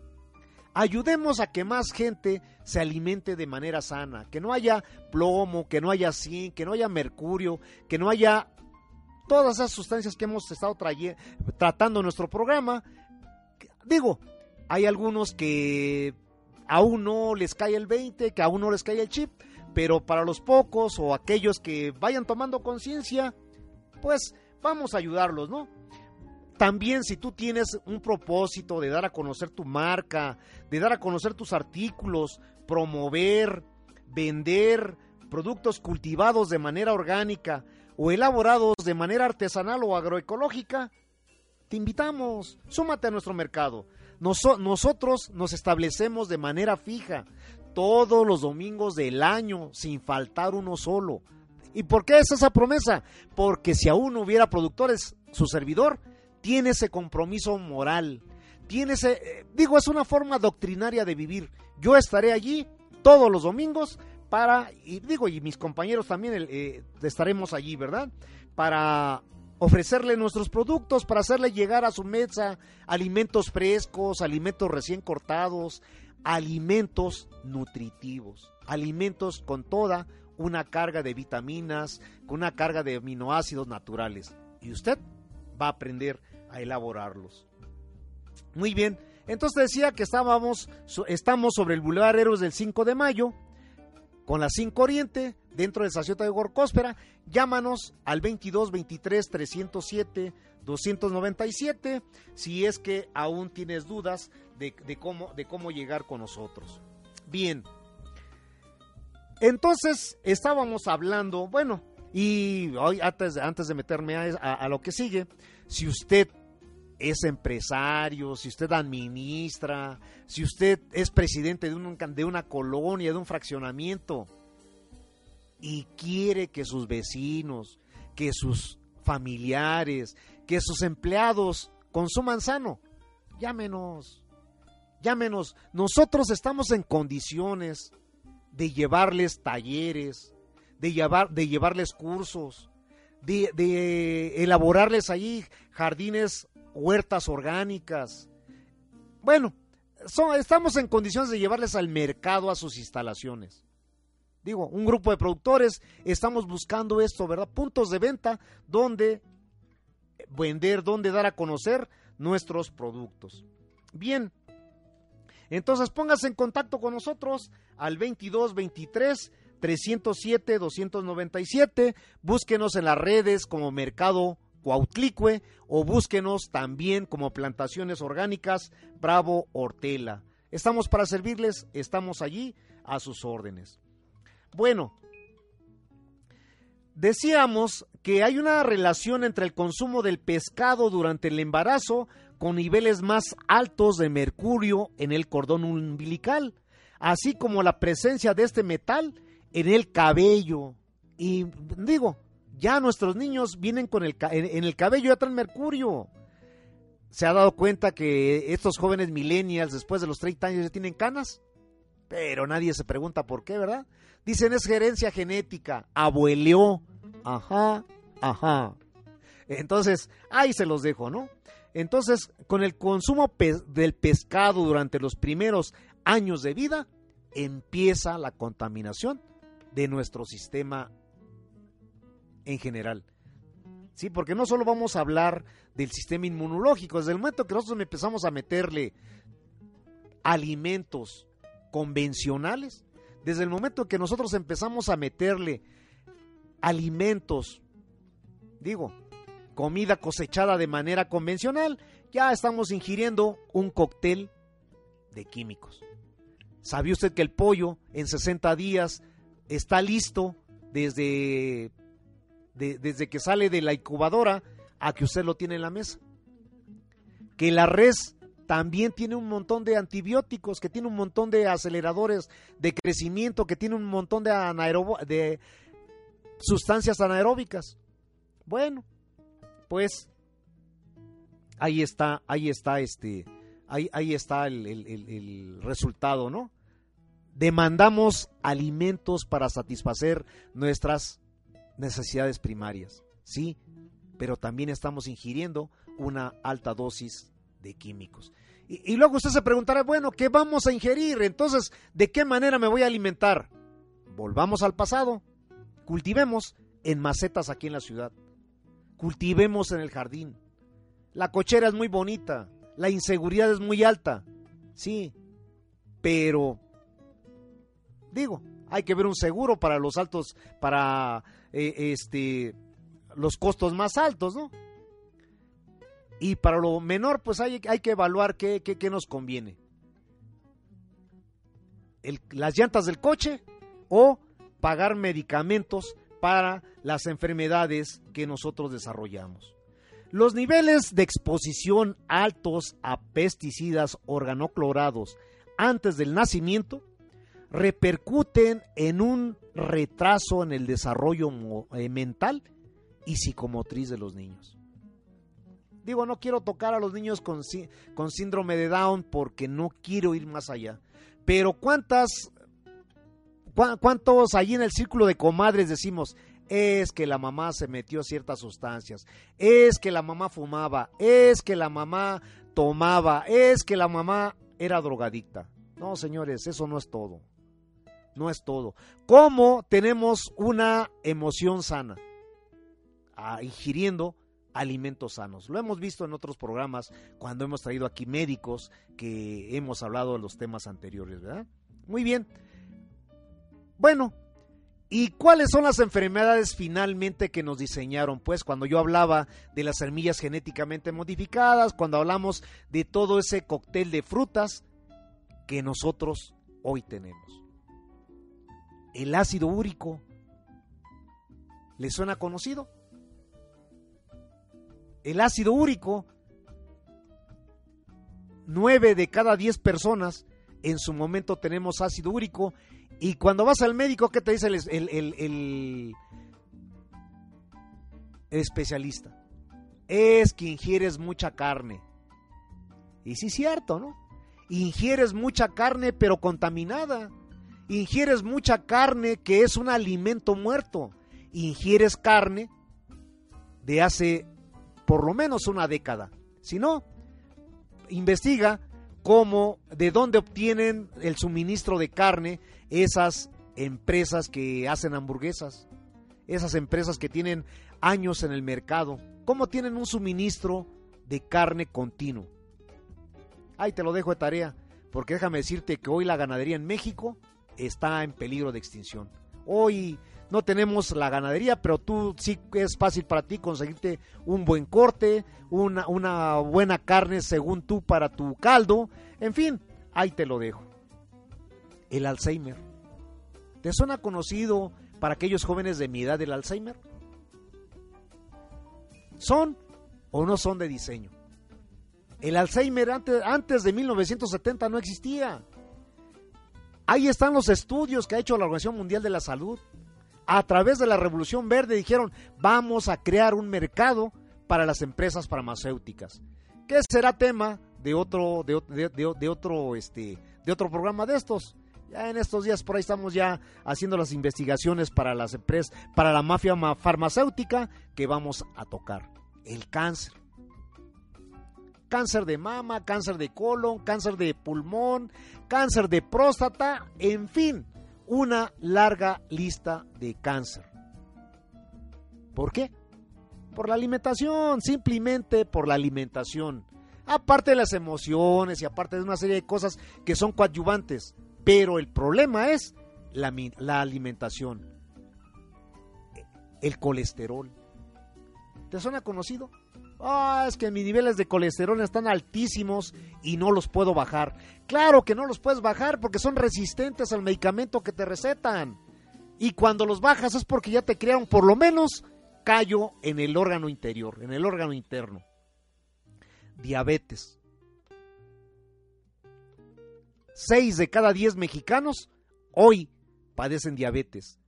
Ayudemos a que más gente se alimente de manera sana, que no haya plomo, que no haya zinc, que no haya mercurio, que no haya todas esas sustancias que hemos estado tratando en nuestro programa. Digo, hay algunos que aún no les cae el 20, que aún no les cae el chip, pero para los pocos o aquellos que vayan tomando conciencia, pues vamos a ayudarlos, ¿no? También si tú tienes un propósito de dar a conocer tu marca, de dar a conocer tus artículos, promover, vender productos cultivados de manera orgánica o elaborados de manera artesanal o agroecológica, te invitamos, súmate a nuestro mercado. nosotros nos establecemos de manera fija todos los domingos del año sin faltar uno solo. ¿Y por qué es esa promesa? Porque si aún hubiera productores, su servidor tiene ese compromiso moral, tiene ese, eh, digo, es una forma doctrinaria de vivir. Yo estaré allí todos los domingos para, y digo, y mis compañeros también eh, estaremos allí, ¿verdad? Para ofrecerle nuestros productos, para hacerle llegar a su mesa alimentos frescos, alimentos recién cortados, alimentos nutritivos, alimentos con toda una carga de vitaminas, con una carga de aminoácidos naturales. Y usted va a aprender a elaborarlos. Muy bien, entonces decía que estábamos, estamos sobre el Boulevard Héroes del 5 de Mayo, con la 5 Oriente, dentro de Saciota de Gorcóspera. Llámanos al 22 23 307 297 si es que aún tienes dudas de, cómo, de cómo llegar con nosotros. Bien, entonces estábamos hablando, bueno, y hoy antes, antes de meterme a, lo que sigue, si usted es empresario, si usted administra, si usted es presidente de, un, de una colonia, de un fraccionamiento, y quiere que sus vecinos, que sus familiares, que sus empleados consuman sano, llámenos, llámenos. Nosotros estamos en condiciones de llevarles talleres, de, llevar, de llevarles cursos, de, elaborarles ahí jardines, huertas orgánicas. Bueno, estamos en condiciones de llevarles al mercado a sus instalaciones. Digo, un grupo de productores estamos buscando esto, ¿verdad? Puntos de venta donde vender, dónde dar a conocer nuestros productos. Bien, entonces póngase en contacto con nosotros al 22 23 307 297. Búsquenos en las redes como Mercado Cuautlicue o búsquenos también como Plantaciones Orgánicas Bravo Hortela. Estamos para servirles, estamos allí a sus órdenes. Bueno, decíamos que hay una relación entre el consumo del pescado durante el embarazo con niveles más altos de mercurio en el cordón umbilical, así como la presencia de este metal en el cabello. Y digo, ya nuestros niños vienen con el en el cabello ya traen mercurio. ¿Se ha dado cuenta que estos jóvenes millennials después de los 30 años ya tienen canas? Pero nadie se pregunta por qué, ¿verdad? Dicen es gerencia genética, abueleó. Ajá, ajá. Entonces, ahí se los dejo, ¿no? Entonces, con el consumo del pescado durante los primeros años de vida, empieza la contaminación de nuestro sistema en general. Sí, porque no solo vamos a hablar del sistema inmunológico, desde el momento que nosotros empezamos a meterle alimentos convencionales, desde el momento que nosotros empezamos a meterle alimentos, digo, comida cosechada de manera convencional, ya estamos ingiriendo un cóctel de químicos. ¿Sabía usted que el pollo en 60 días está listo desde, desde que sale de la incubadora a que usted lo tiene en la mesa? Que la res también tiene un montón de antibióticos, que tiene un montón de aceleradores de crecimiento, que tiene un montón de, de sustancias anaeróbicas. Bueno, pues ahí está, ahí está este, ahí, ahí está el, el resultado, ¿no? Demandamos alimentos para satisfacer nuestras necesidades primarias, sí, pero también estamos ingiriendo una alta dosis de químicos. Y, luego usted se preguntará, bueno, ¿qué vamos a ingerir? Entonces, ¿de qué manera me voy a alimentar? Volvamos al pasado. Cultivemos en macetas aquí en la ciudad. Cultivemos en el jardín. La cochera es muy bonita. La inseguridad es muy alta. Sí. Pero, digo, hay que ver un seguro para los altos, para eh, este, los costos más altos, ¿no? Y para lo menor, pues hay, hay que evaluar qué, qué, nos conviene. las llantas del coche o pagar medicamentos para las enfermedades que nosotros desarrollamos. Los niveles de exposición altos a pesticidas organoclorados antes del nacimiento repercuten en un retraso en el desarrollo eh, mental y psicomotriz de los niños. Digo, no quiero tocar a los niños con, síndrome de Down porque no quiero ir más allá. Pero ¿cuántas, cuántos allí en el círculo de comadres decimos, es que la mamá se metió ciertas sustancias, es que la mamá fumaba, es que la mamá tomaba, es que la mamá era drogadicta. No, señores, eso no es todo. No es todo. ¿Cómo tenemos una emoción sana? Ah, ingiriendo alimentos sanos. Lo hemos visto en otros programas cuando hemos traído aquí médicos que hemos hablado de los temas anteriores, ¿verdad? Muy bien. Bueno, ¿y cuáles son las enfermedades finalmente que nos diseñaron? Pues cuando yo hablaba de las semillas genéticamente modificadas, cuando hablamos de todo ese cóctel de frutas que nosotros hoy tenemos. El ácido úrico, ¿le suena conocido? el ácido úrico, nueve de cada diez personas en su momento tenemos ácido úrico y cuando vas al médico, ¿qué te dice el, especialista? Es que ingieres mucha carne. Y sí cierto, ¿no? Ingieres mucha carne pero contaminada. Ingieres mucha carne que es un alimento muerto. Ingieres carne de hace por lo menos una década. Si no, investiga cómo, de dónde obtienen el suministro de carne esas empresas que hacen hamburguesas, esas empresas que tienen años en el mercado ¿Cómo tienen un suministro de carne continuo? Ahí te lo dejo de tarea, porque déjame decirte que hoy la ganadería en México está en peligro de extinción. Hoy no tenemos la ganadería, pero tú sí es fácil para ti conseguirte un buen corte, una, una buena carne según tú para tu caldo. En fin, ahí te lo dejo. El Alzheimer. ¿Te suena conocido para aquellos jóvenes de mi edad el Alzheimer? ¿Son o no son de diseño? El Alzheimer antes, antes de 1970 no existía. Ahí están los estudios que ha hecho la Organización Mundial de la Salud. A través de la Revolución Verde dijeron, vamos a crear un mercado para las empresas farmacéuticas. Que será tema de otro, de, otro, este, de otro programa de estos. Ya en estos días por ahí estamos ya haciendo las investigaciones para las empresas, para la mafia farmacéutica que vamos a tocar. El cáncer cáncer de mama, cáncer de colon, cáncer de pulmón, cáncer de próstata, en fin, una larga lista de cáncer. ¿Por qué? Por la alimentación, simplemente por la alimentación. Aparte de las emociones y aparte de una serie de cosas que son coadyuvantes. Pero el problema es la, la alimentación. El colesterol. ¿Te suena conocido? Ah, es que mis niveles de colesterol están altísimos y no los puedo bajar. Claro que no los puedes bajar porque son resistentes al medicamento que te recetan. Y cuando los bajas es porque ya te crearon por lo menos callo en el órgano interior, en el órgano interno. Diabetes. Seis de cada diez mexicanos hoy padecen diabetes.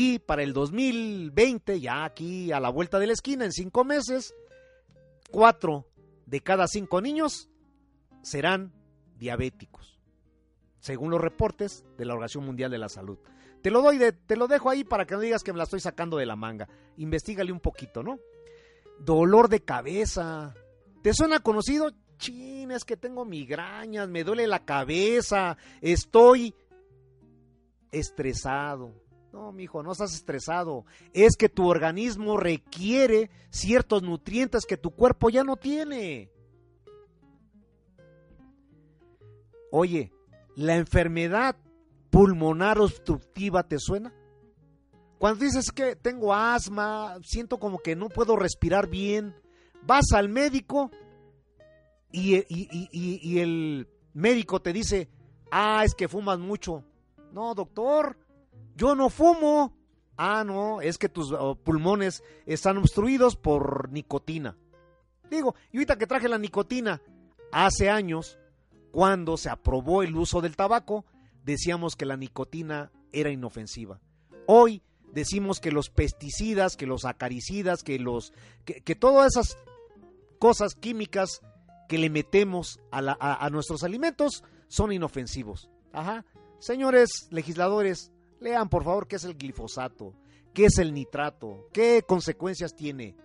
Y para el 2020, ya aquí a la vuelta de la esquina, en cinco meses, cuatro de cada cinco niños serán diabéticos, según los reportes de la Organización Mundial de la Salud. Te lo doy, de, te lo dejo ahí para que no digas que me la estoy sacando de la manga. Investígale un poquito, ¿no? Dolor de cabeza. ¿Te suena conocido? Chin, es que tengo migrañas, me duele la cabeza, estoy estresado no, mijo, no estás estresado. Es que tu organismo requiere ciertos nutrientes que tu cuerpo ya no tiene. Oye, ¿la enfermedad pulmonar obstructiva te suena? Cuando dices que tengo asma, siento como que no puedo respirar bien, vas al médico y, y el médico te dice, ah, es que fumas mucho. No, doctor, yo no fumo. Ah, no, es que tus oh, pulmones están obstruidos por nicotina. Digo, y ahorita que traje la nicotina, hace años, cuando se aprobó el uso del tabaco, decíamos que la nicotina era inofensiva. Hoy decimos que los pesticidas, que los acaricidas, que los que, todas esas cosas químicas que le metemos a, a nuestros alimentos son inofensivos. Ajá. Señores legisladores, Lean, por favor, qué es el glifosato, qué es el nitrato, qué consecuencias tiene.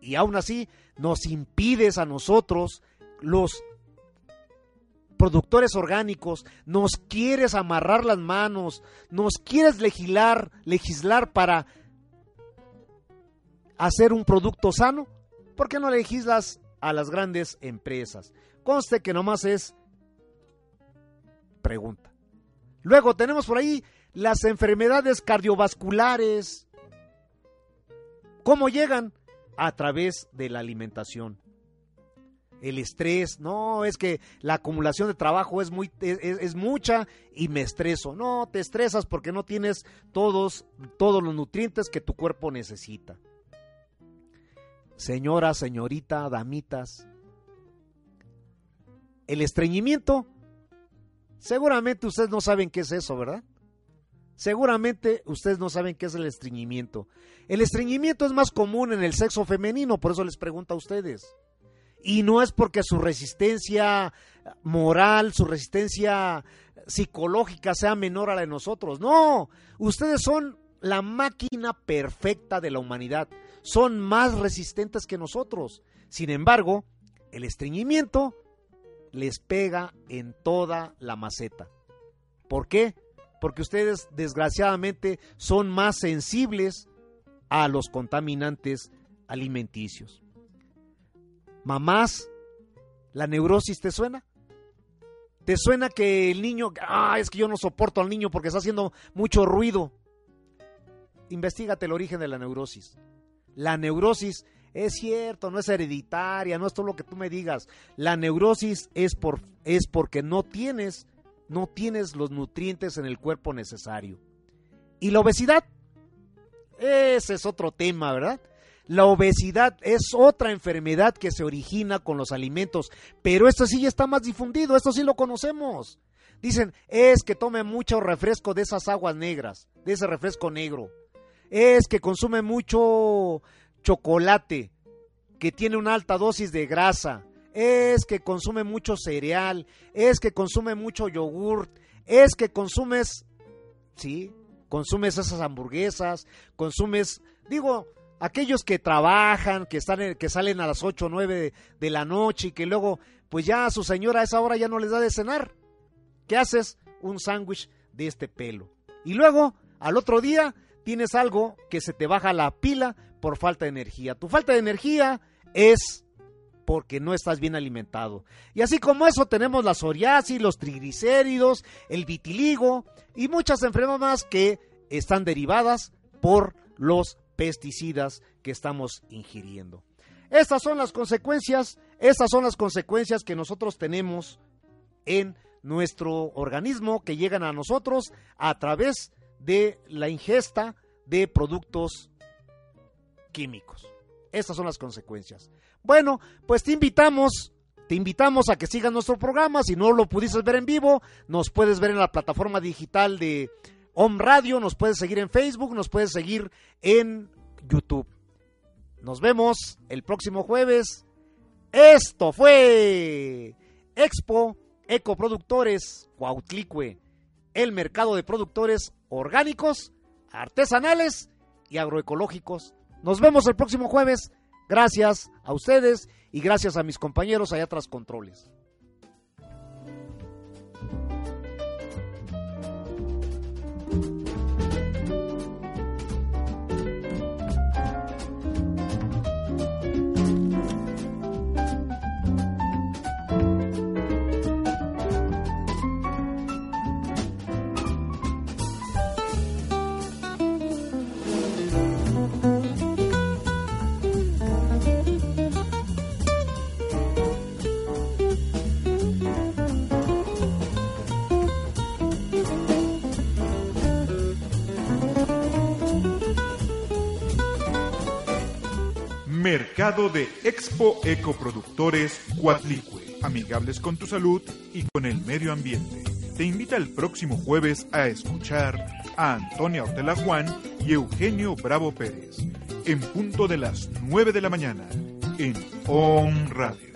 Y aún así nos impides a nosotros, los productores orgánicos, nos quieres amarrar las manos, nos quieres legislar, legislar para hacer un producto sano. ¿Por qué no legislas a las grandes empresas? Conste que nomás es pregunta. Luego tenemos por ahí las enfermedades cardiovasculares. ¿Cómo llegan? A través de la alimentación. El estrés, no, es que la acumulación de trabajo es, muy, es, mucha y me estreso. No, te estresas porque no tienes todos, todos los nutrientes que tu cuerpo necesita. Señora, señorita, damitas, el estreñimiento, seguramente ustedes no saben qué es eso, ¿verdad? Seguramente ustedes no saben qué es el estreñimiento. El estreñimiento es más común en el sexo femenino, por eso les pregunto a ustedes. Y no es porque su resistencia moral, su resistencia psicológica sea menor a la de nosotros. No, ustedes son la máquina perfecta de la humanidad. Son más resistentes que nosotros. Sin embargo, el estreñimiento les pega en toda la maceta. ¿Por qué? Porque ustedes desgraciadamente son más sensibles a los contaminantes alimenticios. Mamás, ¿la neurosis te suena? ¿Te suena que el niño, ah, es que yo no soporto al niño porque está haciendo mucho ruido? Investígate el origen de la neurosis. La neurosis es cierto, no es hereditaria, no es todo lo que tú me digas. La neurosis es, por, es porque no tienes, no tienes los nutrientes en el cuerpo necesario. ¿Y la obesidad? Ese es otro tema, ¿verdad? La obesidad es otra enfermedad que se origina con los alimentos, pero esto sí ya está más difundido, esto sí lo conocemos. Dicen, es que tome mucho refresco de esas aguas negras, de ese refresco negro. Es que consume mucho chocolate, que tiene una alta dosis de grasa. Es que consume mucho cereal, es que consume mucho yogurt, es que consumes, sí, consumes esas hamburguesas, consumes, digo, aquellos que trabajan, que están que salen a las 8 o 9 de, la noche y que luego pues ya a su señora a esa hora ya no les da de cenar. ¿Qué haces? Un sándwich de este pelo. Y luego al otro día tienes algo que se te baja la pila por falta de energía. Tu falta de energía es porque no estás bien alimentado. Y así como eso tenemos la psoriasis, los triglicéridos, el vitiligo y muchas enfermedades que están derivadas por los pesticidas que estamos ingiriendo. Estas son las consecuencias, estas son las consecuencias que nosotros tenemos en nuestro organismo que llegan a nosotros a través de la ingesta de productos químicos. Estas son las consecuencias. Bueno, pues te invitamos, te invitamos a que sigas nuestro programa. Si no lo pudiste ver en vivo, nos puedes ver en la plataforma digital de Home Radio, nos puedes seguir en Facebook, nos puedes seguir en YouTube. Nos vemos el próximo jueves. Esto fue Expo Ecoproductores Cuautlicue, el mercado de productores orgánicos, artesanales y agroecológicos. Nos vemos el próximo jueves. Gracias a ustedes y gracias a mis compañeros allá tras controles. Mercado de Expo Ecoproductores Cuatlicue, amigables con tu salud y con el medio ambiente. Te invita el próximo jueves a escuchar a Antonia Ortela Juan y Eugenio Bravo Pérez, en punto de las 9 de la mañana, en On Radio.